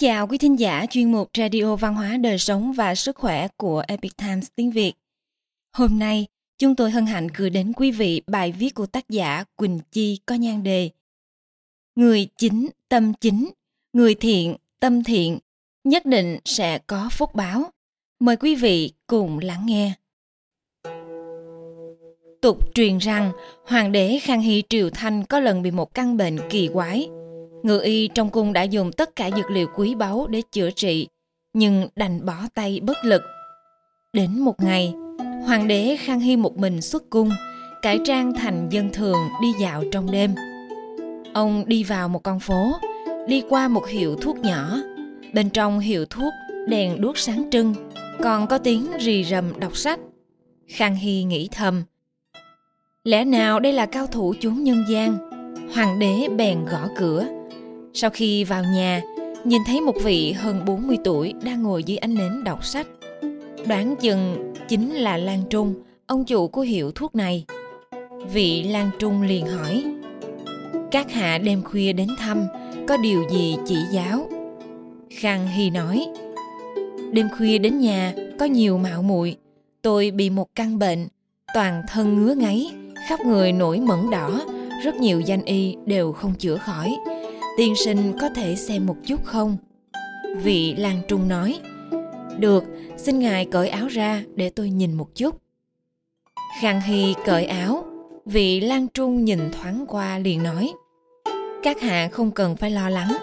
Chào quý thính giả chuyên mục Radio Văn hóa Đời Sống và Sức Khỏe của Epic Times tiếng Việt. Hôm nay, chúng tôi hân hạnh gửi đến quý vị bài viết của tác giả Quỳnh Chi có nhan đề Người chính, tâm chính, người thiện, tâm thiện, nhất định sẽ có phúc báo. Mời quý vị cùng lắng nghe. Tục truyền rằng, Hoàng đế Khang Hy Triều Thanh có lần bị một căn bệnh kỳ quái – Ngự y trong cung đã dùng tất cả dược liệu quý báu để chữa trị, nhưng đành bỏ tay bất lực. Đến một ngày, hoàng đế Khang Hy một mình xuất cung, cải trang thành dân thường đi dạo trong đêm. Ông đi vào một con phố, đi qua một hiệu thuốc nhỏ. Bên trong hiệu thuốc đèn đuốc sáng trưng, còn có tiếng rì rầm đọc sách. Khang Hy nghĩ thầm, lẽ nào đây là cao thủ chốn nhân gian? Hoàng đế bèn gõ cửa sau khi vào nhà, nhìn thấy một vị hơn 40 tuổi đang ngồi dưới ánh nến đọc sách. Đoán chừng chính là Lan Trung, ông chủ của hiệu thuốc này. Vị Lan Trung liền hỏi, các hạ đêm khuya đến thăm, có điều gì chỉ giáo? Khang Hy nói, đêm khuya đến nhà có nhiều mạo muội tôi bị một căn bệnh, toàn thân ngứa ngáy, khắp người nổi mẩn đỏ, rất nhiều danh y đều không chữa khỏi tiên sinh có thể xem một chút không? Vị Lang trung nói, được, xin ngài cởi áo ra để tôi nhìn một chút. Khang hy cởi áo. Vị Lang trung nhìn thoáng qua liền nói, các hạ không cần phải lo lắng.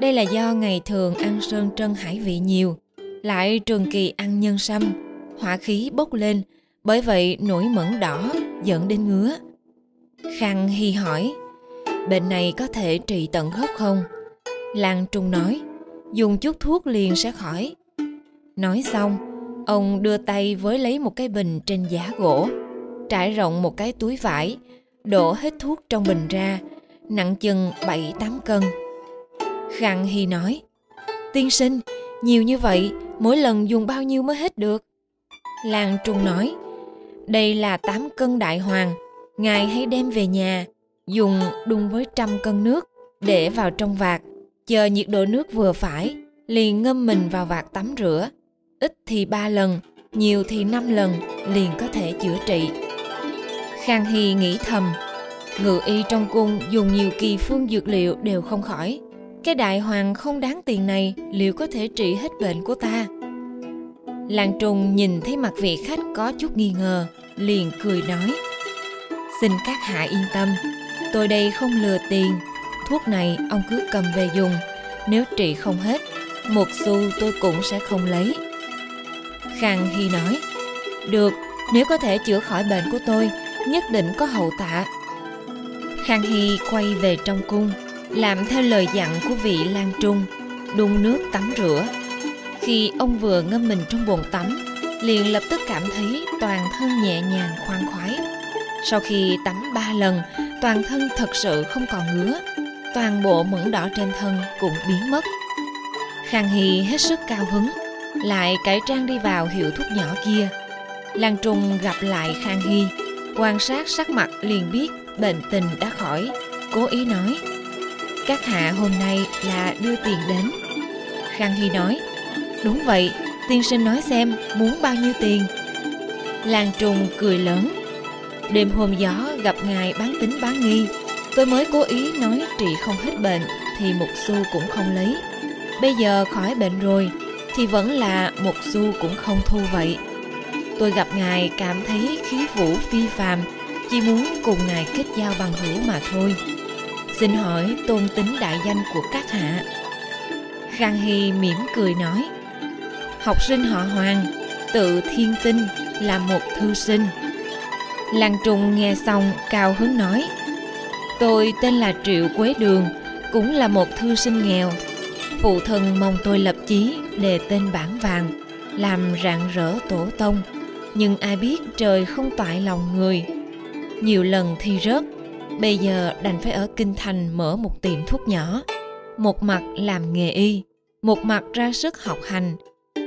Đây là do ngày thường ăn sơn trân hải vị nhiều, lại trường kỳ ăn nhân sâm. Hỏa khí bốc lên, bởi vậy nổi mẩn đỏ dẫn đến ngứa. Khang hy hỏi bệnh này có thể trị tận gốc không? Lan Trung nói, dùng chút thuốc liền sẽ khỏi. Nói xong, ông đưa tay với lấy một cái bình trên giá gỗ, trải rộng một cái túi vải, đổ hết thuốc trong bình ra, nặng chừng 7-8 cân. Khang Hy nói, tiên sinh, nhiều như vậy, mỗi lần dùng bao nhiêu mới hết được? Lan Trung nói, đây là 8 cân đại hoàng, ngài hãy đem về nhà, dùng đun với trăm cân nước để vào trong vạc chờ nhiệt độ nước vừa phải, liền ngâm mình vào vạc tắm rửa. Ít thì ba lần, nhiều thì năm lần liền có thể chữa trị. Khang hy nghĩ thầm, ngự y trong cung dùng nhiều kỳ phương dược liệu đều không khỏi. Cái đại hoàng không đáng tiền này liệu có thể trị hết bệnh của ta? Làng trùng nhìn thấy mặt vị khách có chút nghi ngờ, liền cười nói, xin các hạ yên tâm tôi đây không lừa tiền. Thuốc này ông cứ cầm về dùng. Nếu trị không hết, một xu tôi cũng sẽ không lấy. Khang hy nói, được, nếu có thể chữa khỏi bệnh của tôi, nhất định có hậu tạ. Khang hy quay về trong cung, làm theo lời dặn của vị lan trung, đun nước tắm rửa. Khi ông vừa ngâm mình trong bồn tắm, liền lập tức cảm thấy toàn thân nhẹ nhàng khoan khoái. Sau khi tắm ba lần toàn thân thật sự không còn ngứa, toàn bộ mẩn đỏ trên thân cũng biến mất. Khang hy hết sức cao hứng, lại cải trang đi vào hiệu thuốc nhỏ kia. Lan trung gặp lại khang hy, quan sát sắc mặt liền biết bệnh tình đã khỏi, cố ý nói, các hạ hôm nay là đưa tiền đến. Khang hy nói, đúng vậy, tiên sinh nói xem muốn bao nhiêu tiền. Lan trung cười lớn Đêm hôm gió gặp ngài bán tính bán nghi. Tôi mới cố ý nói trị không hết bệnh Thì một xu cũng không lấy. Bây giờ khỏi bệnh rồi Thì vẫn là một xu cũng không thu vậy. Tôi gặp ngài cảm thấy khí vũ phi phàm, Chỉ muốn cùng ngài kết giao bằng hữu mà thôi. Xin hỏi tôn tính đại danh của các hạ? Khang Hy mỉm cười nói, Học sinh họ Hoàng, Tự thiên tinh là một thư sinh. Làng Trung nghe xong cao hứng nói, Tôi tên là Triệu Quế Đường, Cũng là một thư sinh nghèo. Phụ thân mong tôi lập chí đề tên bản vàng, Làm rạng rỡ tổ tông. Nhưng ai biết trời không toại lòng người. Nhiều lần thi rớt, Bây giờ đành phải ở Kinh Thành mở một tiệm thuốc nhỏ. Một mặt làm nghề y, Một mặt ra sức học hành.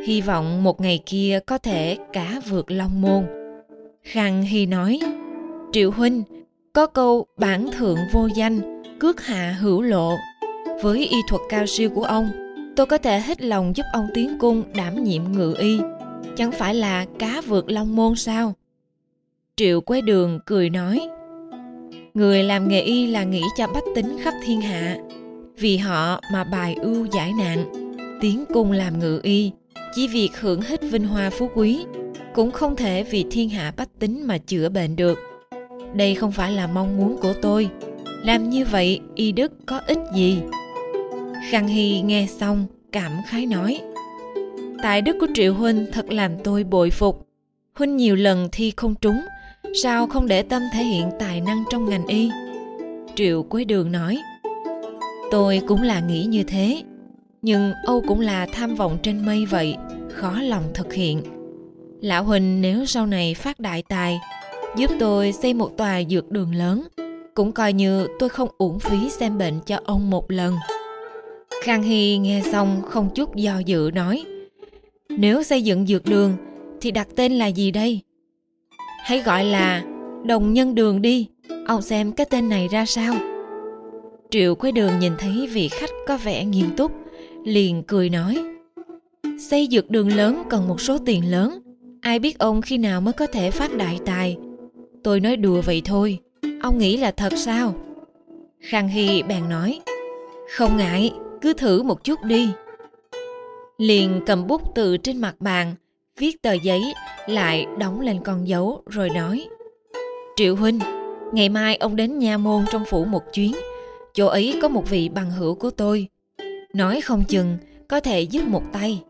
Hy vọng một ngày kia có thể cả vượt long môn. Khang Hy nói, Triệu Huynh, có câu bản thượng vô danh, cước hạ hữu lộ. Với y thuật cao siêu của ông, tôi có thể hết lòng giúp ông tiến cung đảm nhiệm ngự y. Chẳng phải là cá vượt long môn sao? Triệu quế đường cười nói người làm nghề y là nghĩ cho bách tính khắp thiên hạ. Vì họ mà bài ưu giải nạn tiến cung làm ngự y chỉ việc hưởng hết vinh hoa phú quý cũng không thể vì thiên hạ bách tính mà chữa bệnh được. Đây không phải là mong muốn của tôi. Làm như vậy, y đức có ích gì? Khang hy nghe xong, cảm khái nói tài đức của triệu huynh thật làm tôi bội phục. Huynh nhiều lần thi không trúng, sao không để tâm thể hiện tài năng trong ngành y? Triệu quế đường nói, tôi cũng là nghĩ như thế, nhưng âu cũng là tham vọng trên mây vậy, khó lòng thực hiện lão huỳnh nếu sau này phát đại tài, giúp tôi xây một tòa dược đường lớn, cũng coi như tôi không uổng phí xem bệnh cho ông một lần. Khang hy nghe xong không chút do dự nói, nếu xây dựng dược đường thì đặt tên là gì đây? Hãy gọi là đồng nhân đường đi, ông xem cái tên này ra sao. Triệu quế đường nhìn thấy vị khách có vẻ nghiêm túc, liền cười nói, xây dược đường lớn cần một số tiền lớn ai biết ông khi nào mới có thể phát đại tài? Tôi nói đùa vậy thôi. Ông nghĩ là thật sao? Khang hy bèn nói, không ngại, cứ thử một chút đi. Liền cầm bút từ trên mặt bàn, viết tờ giấy, lại đóng lên con dấu rồi nói, triệu huynh, ngày mai ông đến nha môn trong phủ một chuyến. Chỗ ấy có một vị bằng hữu của tôi. Nói không chừng có thể giúp một tay.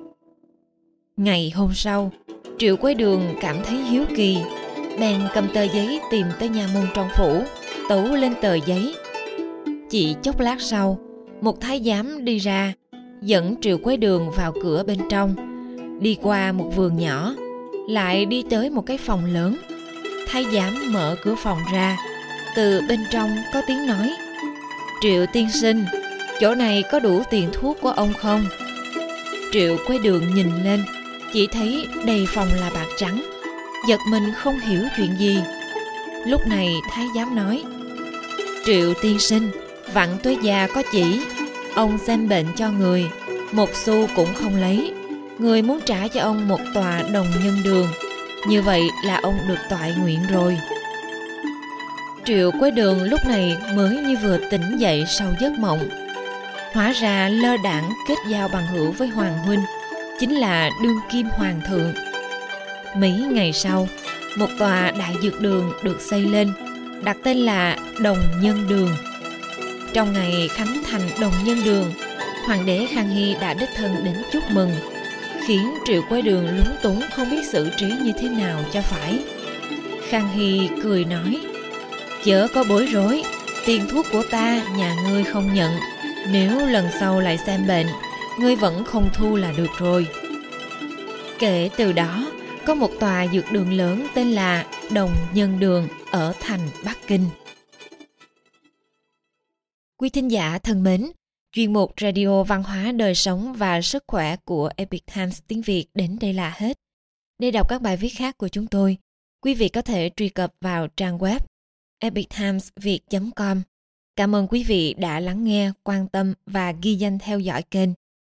Ngày hôm sau triệu quay đường cảm thấy hiếu kỳ. Bèn cầm tờ giấy tìm tới nhà môn trong phủ, tấu lên tờ giấy. Chỉ chốc lát sau, một thái giám đi ra, dẫn triệu quế đường vào cửa bên trong. Đi qua một vườn nhỏ, lại đi tới một cái phòng lớn. Thái giám mở cửa phòng ra, từ bên trong có tiếng nói, triệu tiên sinh, chỗ này có đủ tiền thuốc của ông không? Triệu quế đường nhìn lên chỉ thấy đầy phòng là bạc trắng. Giật mình không hiểu chuyện gì. Lúc này thái giám nói, triệu tiên sinh vặn tuế già có chỉ. Ông xem bệnh cho người, một xu cũng không lấy. Người muốn trả cho ông một tòa đồng nhân đường. Như vậy là ông được toại nguyện rồi. Triệu quế đường lúc này mới như vừa tỉnh dậy sau giấc mộng. Hóa ra lơ đảng kết giao bằng hữu với hoàng huynh chính là đương kim hoàng thượng. Mấy ngày sau, một tòa đại dược đường được xây lên, đặt tên là đồng nhân đường. Trong ngày khánh thành đồng nhân đường, hoàng đế khang hy đã đích thân đến chúc mừng, khiến triệu quay đường lúng túng không biết xử trí như thế nào cho phải. Khang hy cười nói, chớ có bối rối, tiền thuốc của ta nhà ngươi không nhận, nếu lần sau lại xem bệnh ngươi vẫn không thu là được rồi. Kể từ đó có một tòa dược đường lớn tên là đồng nhân đường ở thành bắc kinh. Quý thính giả thân mến chuyên mục radio văn hóa đời sống và sức khỏe của epic times tiếng việt đến đây là hết. Để đọc các bài viết khác của chúng tôi quý vị có thể truy cập vào trang web epictimesviet.com Cảm ơn quý vị đã lắng nghe, quan tâm và ghi danh theo dõi kênh.